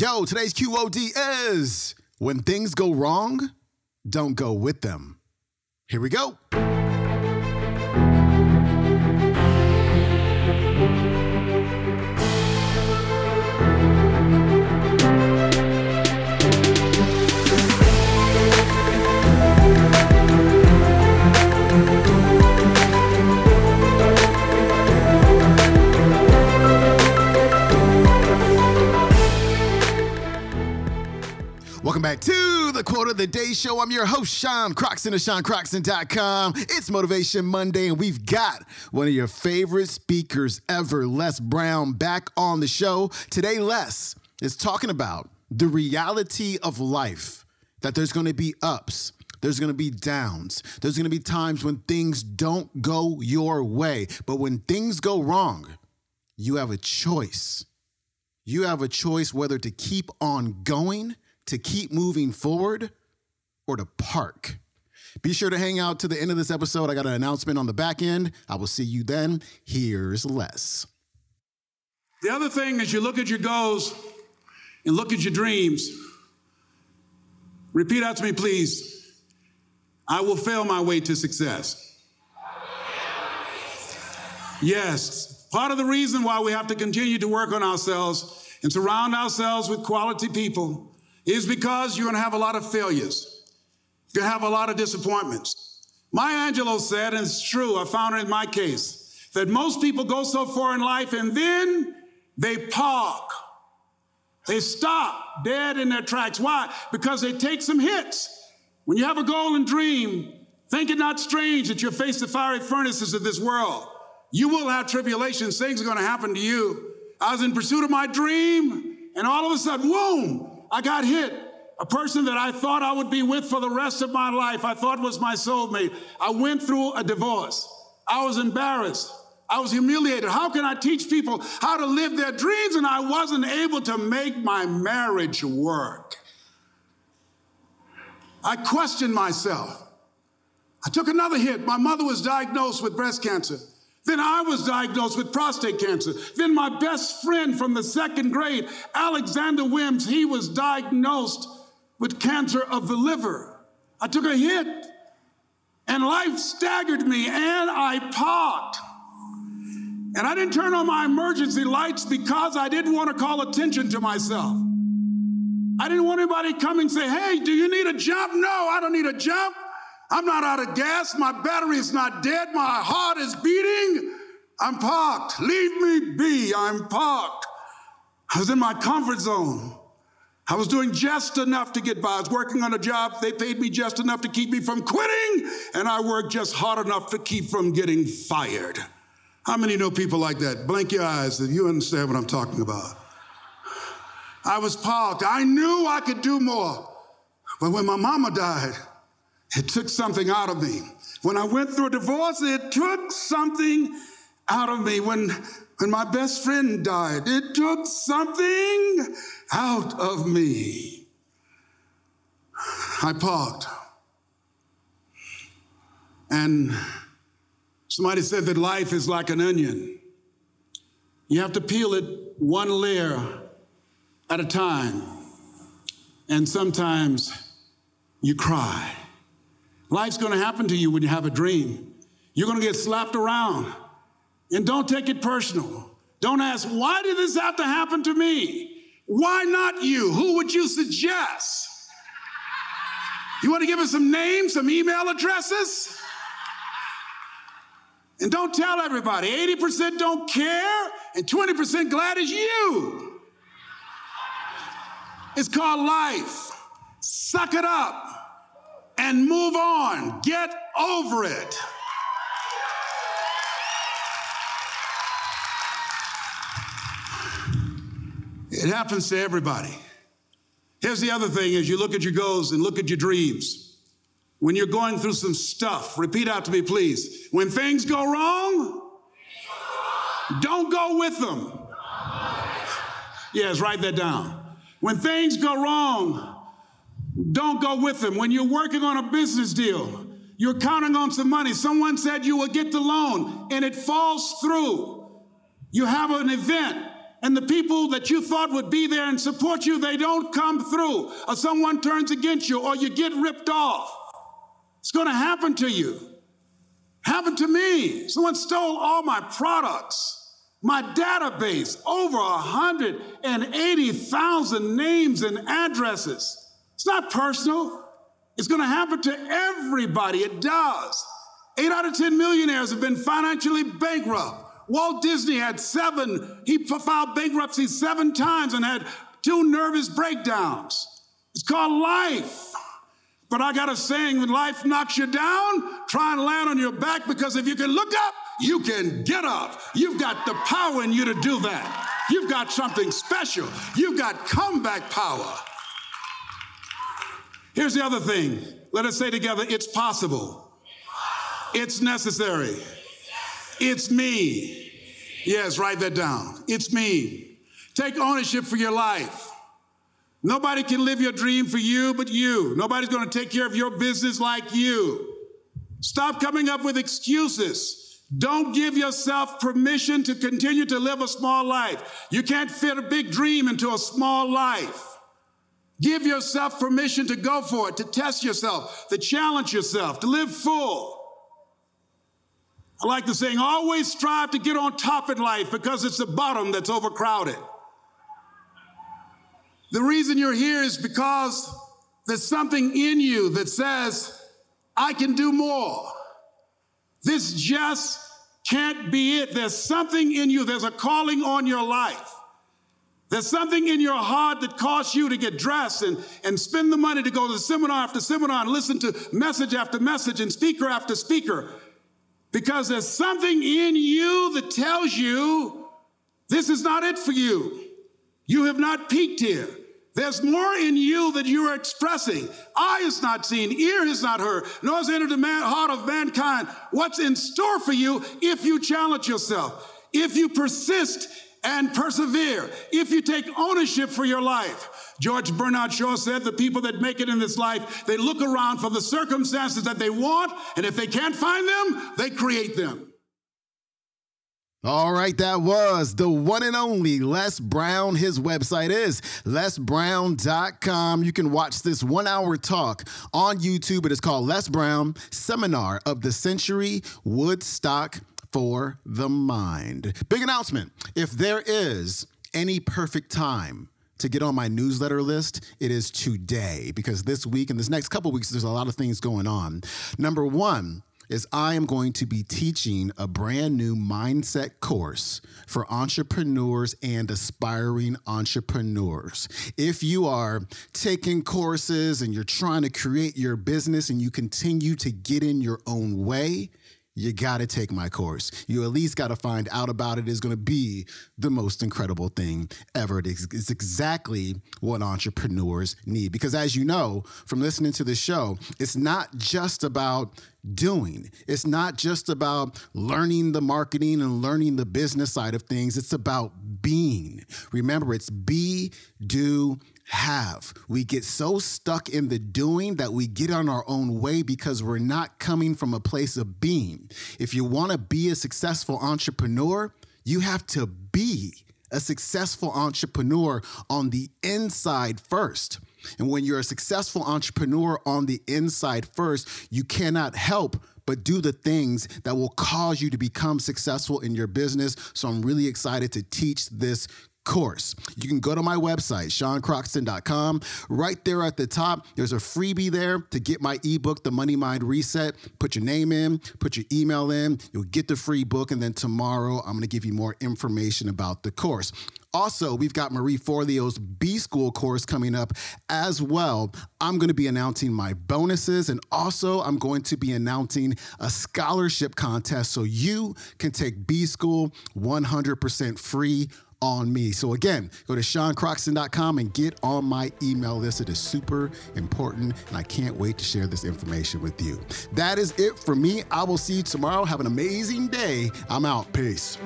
Yo, today's QOD is when things go wrong, don't go with them. Here we go. The Day Show. I'm your host, Sean Croxton of SeanCroxton.com. It's Motivation Monday, and we've got one of your favorite speakers ever, Les Brown, back on the show. Today, Les is talking about the reality of life, that there's going to be ups. There's gonna be downs. There's gonna be times when things don't go your way. But when things go wrong, you have a choice. You have a choice whether to keep on going to keep moving forward or to park. Be sure to hang out to the end of this episode. I got an announcement on the back end. I will see you then. Here's Les. The other thing is you look at your goals and look at your dreams. Repeat out to me, please. I will fail my way to success. Yes, part of the reason why we have to continue to work on ourselves and surround ourselves with quality people is because you're going to have a lot of failures. To have a lot of disappointments. Maya Angelou said, and it's true, I found it in my case, that most people go so far in life and then they park. They stop dead in their tracks. Why? Because they take some hits. When you have a goal and dream, think it not strange that you face the fiery furnaces of this world. You will have tribulations. Things are going to happen to you. I was in pursuit of my dream, and all of a sudden, boom, I got hit. A person that I thought I would be with for the rest of my life, I thought was my soulmate. I went through a divorce. I was embarrassed. I was humiliated. How can I teach people how to live their dreams? And I wasn't able to make my marriage work. I questioned myself. I took another hit. My mother was diagnosed with breast cancer. Then I was diagnosed with prostate cancer. Then my best friend from the second grade, Alexander Wims, he was diagnosed with cancer of the liver. I took a hit and life staggered me and I parked. And I didn't turn on my emergency lights because I didn't want to call attention to myself. I didn't want anybody coming and say, hey, do you need a jump? No, I don't need a jump. I'm not out of gas. My battery is not dead. My heart is beating. I'm parked. Leave me be. I'm parked. I was in my comfort zone. I was doing just enough to get by. I was working on a job. They paid me just enough to keep me from quitting, and I worked just hard enough to keep from getting fired. How many know people like that? Blink your eyes if you understand what I'm talking about. I was parked. I knew I could do more. But when my mama died, it took something out of me. When I went through a divorce, it took something out of me. When, when my best friend died, it took something out of me. I parked. And somebody said that life is like an onion. You have to peel it one layer at a time. And sometimes you cry. Life's to happen to you when you have a dream. You're to get slapped around. And don't take it personal. Don't ask, why did this have to happen to me? Why not you? Who would you suggest? You want to give us some names, some email addresses? And don't tell everybody. 80% don't care, and 20% glad is you. It's called life. Suck it up and move on. Get over it. It happens to everybody. Here's the other thing is you look at your goals and look at your dreams. When you're going through some stuff, repeat out to me, please. When things go wrong, don't go with them. Yes, write that down. When things go wrong, don't go with them. When you're working on a business deal, you're counting on some money. Someone said you will get the loan and it falls through. You have an event and the people that you thought would be there and support you, they don't come through, or someone turns against you, or you get ripped off. It's going to happen to you. Happened to me. Someone stole all my products. My database, over 180,000 names and addresses. It's not personal. It's going to happen to everybody. It does. Eight out of 10 millionaires have been financially bankrupt. Walt Disney had seven, he filed bankruptcy seven times and had two nervous breakdowns. It's called life. But I got a saying when life knocks you down, try and land on your back because if you can look up, you can get up. You've got the power in you to do that. You've got something special. You've got comeback power. Here's the other thing. Let us say together it's possible, it's necessary, it's me. Yes, write that down. It's me. Take ownership for your life. Nobody can live your dream for you but you. Nobody's going to take care of your business like you. Stop coming up with excuses. Don't give yourself permission to continue to live a small life. You can't fit a big dream into a small life. Give yourself permission to go for it, to test yourself, to challenge yourself, to live full. I like the saying, always strive to get on top in life because it's the bottom that's overcrowded. The reason you're here is because there's something in you that says, I can do more. This just can't be it. There's something in you, there's a calling on your life. There's something in your heart that caused you to get dressed and, and spend the money to go to seminar after seminar and listen to message after message and speaker after speaker. Because there's something in you that tells you this is not it for you. You have not peaked here. There's more in you that you are expressing. Eye has not seen, ear has not heard, nor has entered the man, heart of mankind what's in store for you if you challenge yourself, if you persist and persevere, if you take ownership for your life. George Bernard Shaw said the people that make it in this life, they look around for the circumstances that they want, and if they can't find them, they create them. All right, that was the one and only Les Brown. His website is lesbrown.com. You can watch this one hour talk on YouTube. It is called Les Brown Seminar of the Century Woodstock for the Mind. Big announcement if there is any perfect time, to get on my newsletter list, it is today because this week and this next couple weeks, there's a lot of things going on. Number one, is I am going to be teaching a brand new mindset course for entrepreneurs and aspiring entrepreneurs. If you are taking courses and you're trying to create your business and you continue to get in your own way, you got to take my course. You at least got to find out about it. Is going to be the most incredible thing ever. It's exactly what entrepreneurs need. Because as you know from listening to the show, it's not just about doing. It's not just about learning the marketing and learning the business side of things. It's about being. Remember, it's be, do, have. We get so stuck in the doing that we get on our own way because we're not coming from a place of being. If you want to be a successful entrepreneur, you have to be a successful entrepreneur on the inside first. And when you're a successful entrepreneur on the inside first, you cannot help but do the things that will cause you to become successful in your business. So I'm really excited to teach this course. You can go to my website, seancroxton.com. Right there at the top, there's a freebie there to get my ebook, The Money Mind Reset. Put your name in, put your email in, you'll get the free book. And then tomorrow, I'm going to give you more information about the course. Also, we've got Marie Forleo's B School course coming up as well. I'm going to be announcing my bonuses and also I'm going to be announcing a scholarship contest so you can take B School 100% free on me. So again, go to seancroxton.com and get on my email list. It is super important, and I can't wait to share this information with you. That is it for me. I will see you tomorrow. Have an amazing day. I'm out. Peace.